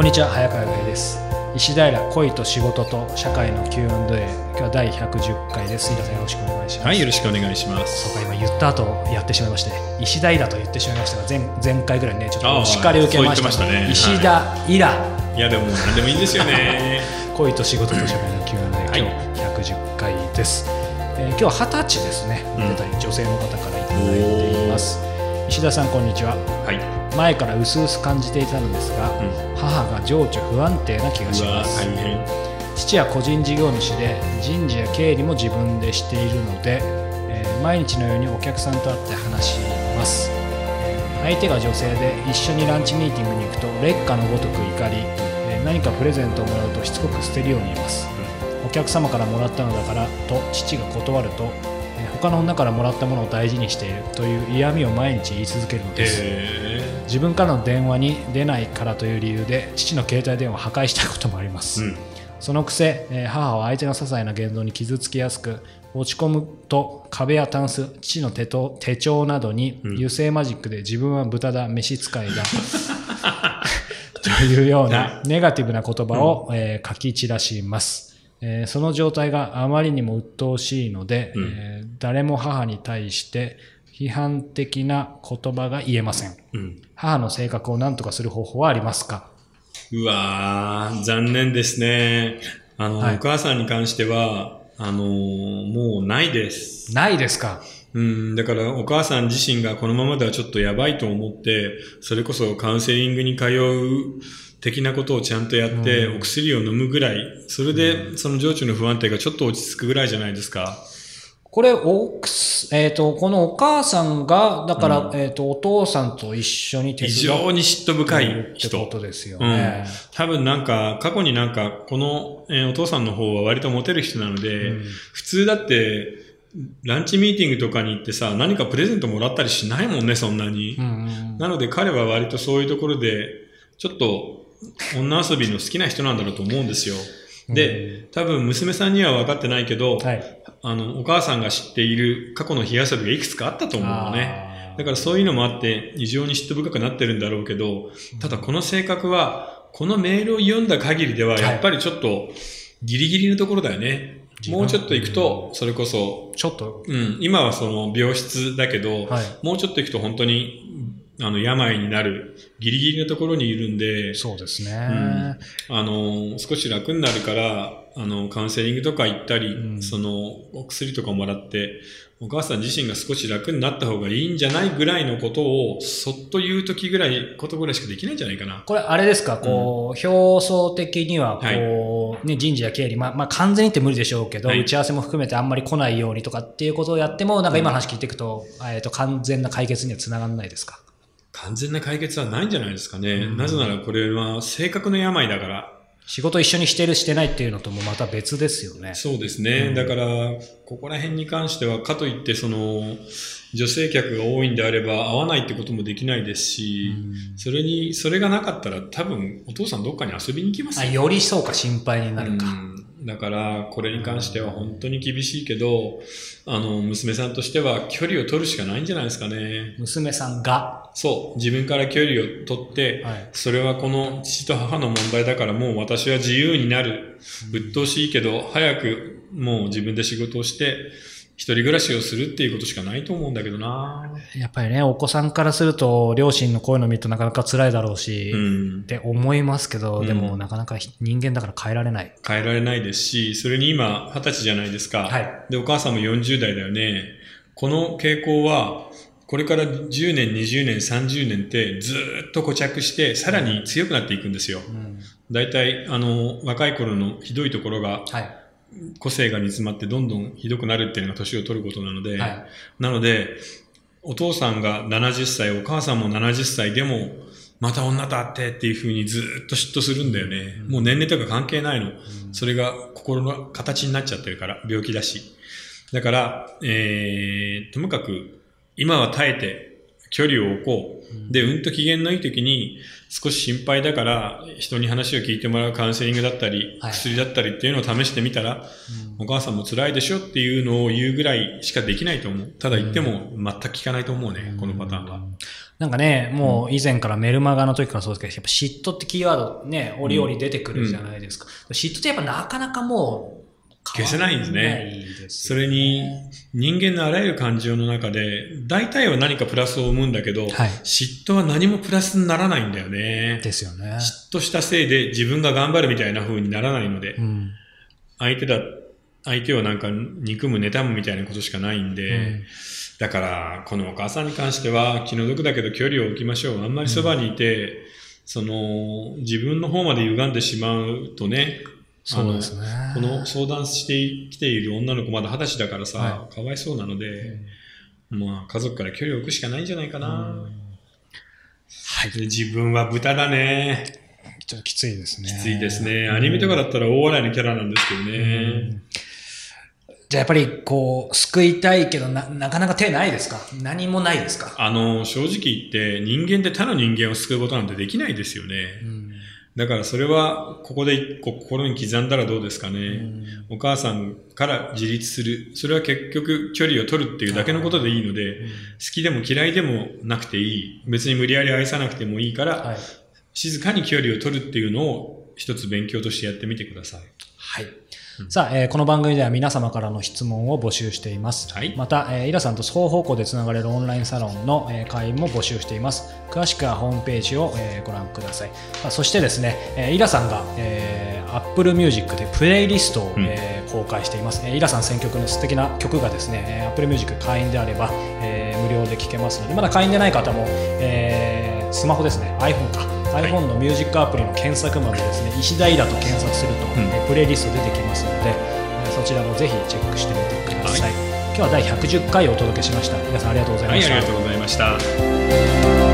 こんにちは早川洋平です。石平恋と仕事と社会の Q&A 今日は第110回です。飯田さんよろしくお願いします。はいよろしくお願いします。そうか今言った後やってしまいまして石平と言ってしまいましたが前前回ぐらいねちょっとお叱り受けました,、ああそう言ってましたね。石田イラ、いやでも何でもいいんですよね。恋と仕事と社会の Q&A、はい。今日110回です、えー今日は二十歳ですね、うん。女性の方からいただいています。石田さんこんにちは。はい前から薄々感じていたのですが、うん。母が情緒不安定な気がします。父は個人事業主で人事や経理も自分でしているので、えー毎日のようにお客さんと会って話します。えー相手が女性で一緒にランチミーティングに行くと劣化のごとく怒り、えー何かプレゼントをもらうとしつこく捨てるように言います。お客様からもらったのだからと父が断ると、えー他の女からもらったものを大事にしているという嫌味を毎日言い続けるのです、え自分からの電話に出ないからという理由で父の携帯電話を破壊したこともあります、ーうん。そのくせ、えー母は相手の些細な言動に傷つきやすく落ち込むと壁やタンス父の手と手帳などにうん油性マジックで自分は豚だ飯使いだ というようなネガティブな言葉を、えー書き散らします、えーその状態があまりにも鬱陶しいので、うん。えー誰も母に対して批判的な言葉が言えません。うん。母の性格を何とかする方法はありますか？うわー残念ですね。あの、はい。お母さんに関してはあのーもうないです。ないですか？うん、だからお母さん自身がこのままではちょっとやばいと思って、それこそカウンセリングに通う的なことをちゃんとやって、うん。お薬を飲むぐらい、それでその情緒の不安定がちょっと落ち着くぐらいじゃないですか。これ、おくすえっ、と、このお母さんが、だから、うんえっ、と、お父さんと一緒に手非伝常に嫉妬深いって人こ。とですよね。多分なんか、過去になんか、この、えーお父さんの方は割とモテる人なので、うん普通だって、ランチミーティングとかに行ってさ、何かプレゼントもらったりしないもんね、そんなに。うんうんなので彼は割とそういうところで、ちょっと女遊びの好きな人なんだろうと思うんですよ。で、多分娘さんには分かってないけど、はい。あの、お母さんが知っている過去の火遊びがいくつかあったと思うのね。だからそういうのもあって、異常に嫉妬深くなってるんだろうけど、ただこの性格は、このメールを読んだ限りでは、はいやっぱりちょっとギリギリのところだよね。もうちょっと行くと、それこそ、ちょっと、うん、今はその病室だけど、はい。もうちょっと行くと本当に、あの、病になる、ギリギリのところにいるんで、そうですね。ん。あの、少し楽になるから、あの、カウンセリングとか行ったり、うん。その、お薬とかもらって、お母さん自身が少し楽になった方がいいんじゃないぐらいのことを、そっと言うときぐらい、ことぐらいしかできないんじゃないかな。これ、あれですか、こう、表層的には、こう、ね、人事や経理、まあ、まあ、完全にって無理でしょうけど、はい。打ち合わせも含めてあんまり来ないようにとかっていうことをやっても、なんか今の話聞いていくと、えっと、完全な解決にはつながらないですか？完全な解決はないんじゃないですかね。うんなぜならこれは性格の病だから。仕事一緒にしてるしてないっていうのともまた別ですよね。そうですね。うんだから、ここら辺に関しては、かといって、その、女性客が多いんであれば、会わないってこともできないですし、それに、それがなかったら、多分、お父さんどっかに遊びに行きますあよ。よりそうか心配になるか。うんだから、これに関しては本当に厳しいけど、あの、娘さんとしては距離を取るしかないんじゃないですかね。娘さんが、そう、自分から距離を取って、はいそれはこの父と母の問題だからもう私は自由になる。鬱陶しいけど、早くもう自分で仕事をして、一人暮らしをするっていうことしかないと思うんだけどなやっぱりね、お子さんからすると、両親のこういうの見るとなかなか辛いだろうし、うんっ。て思いますけど、うんでもなかなか人間だから変えられない。変えられないですし、それに今、二十歳じゃないですか。はい。で、お母さんも40代だよね。この傾向は、これから10年、20年、30年ってずーっと固着して、さらに強くなっていくんですよ。うん大体、あの、若い頃のひどいところが、はい。個性が煮詰まってどんどんひどくなるっていうのが年を取ることなので、はい。なので、お父さんが70歳、お母さんも70歳でも、また女だってっていう風にずーっと嫉妬するんだよね。うんもう年齢とか関係ないの。うんそれが心の形になっちゃってるから、病気だし。だから、えー、ともかく、今は耐えて、距離を置こう。で、うんと機嫌のいい時に、少し心配だから、人に話を聞いてもらうカウンセリングだったり、はい、薬だったりっていうのを試してみたら、うん、お母さんも辛いでしょっていうのを言うぐらいしかできないと思う。ただ言っても全く聞かないと思うね、うん、このパターンは。なんかね、もう以前からメルマガの時からそうですけど、やっぱ嫉妬ってキーワードね、折々出てくるじゃないですか。嫉妬ってやっぱなかなかもう、消せないんですね。それに、人間のあらゆる感情の中で、大体は何かプラスを生むんだけど、はい、嫉妬は何もプラスにならないんだよね。ですよね。嫉妬したせいで自分が頑張るみたいな風にならないので、うん、相手だ、相手をなんか憎む、妬むみたいなことしかないんで、うん、だから、このお母さんに関しては気の毒だけど距離を置きましょう。あんまりそばにいて、うん、その、自分の方まで歪んでしまうとね、そうですね。この相談してきている女の子まだ二十歳だからさ、はい、かわいそうなので、うん、まあ家族から距離を置くしかないんじゃないかな。はい。自分は豚だね。ちょっときついですね。きついですね。アニメとかだったら大笑いのキャラなんですけどね。じゃあやっぱりこう、救いたいけどな、なかなか手ないですか？何もないですか？あの、正直言って人間って他の人間を救うことなんてできないですよね。うんだからそれは、ここで一個心に刻んだらどうですかね。お母さんから自立する。それは結局距離を取るっていうだけのことでいいので、好きでも嫌いでもなくていい。別に無理やり愛さなくてもいいから、静かに距離を取るっていうのを一つ勉強としてやってみてください。はい。さあ、えー、この番組では皆様からの質問を募集しています。はい、また、えー、イラさんと双方向でつながれるオンラインサロンの、えー、会員も募集しています。詳しくはホームページを、えー、ご覧ください。あそしてですね、えー、イラさんが、えー、Apple Music でプレイリストを、うん、えー、公開しています。えー、イラさん選曲の素敵な曲がですね、Apple Music 会員であれば、えー、無料で聴けますので、まだ会員でない方も、えー、スマホですね、iPhone か。iPhone のミュージックアプリの検索窓ですね、石田イラと検索すると、うん、プレイリスト出てきますので、そちらもぜひチェックしてみてください、はい、今日は第110回をお届けしました。皆さんありがとうございました、はい、ありがとうございました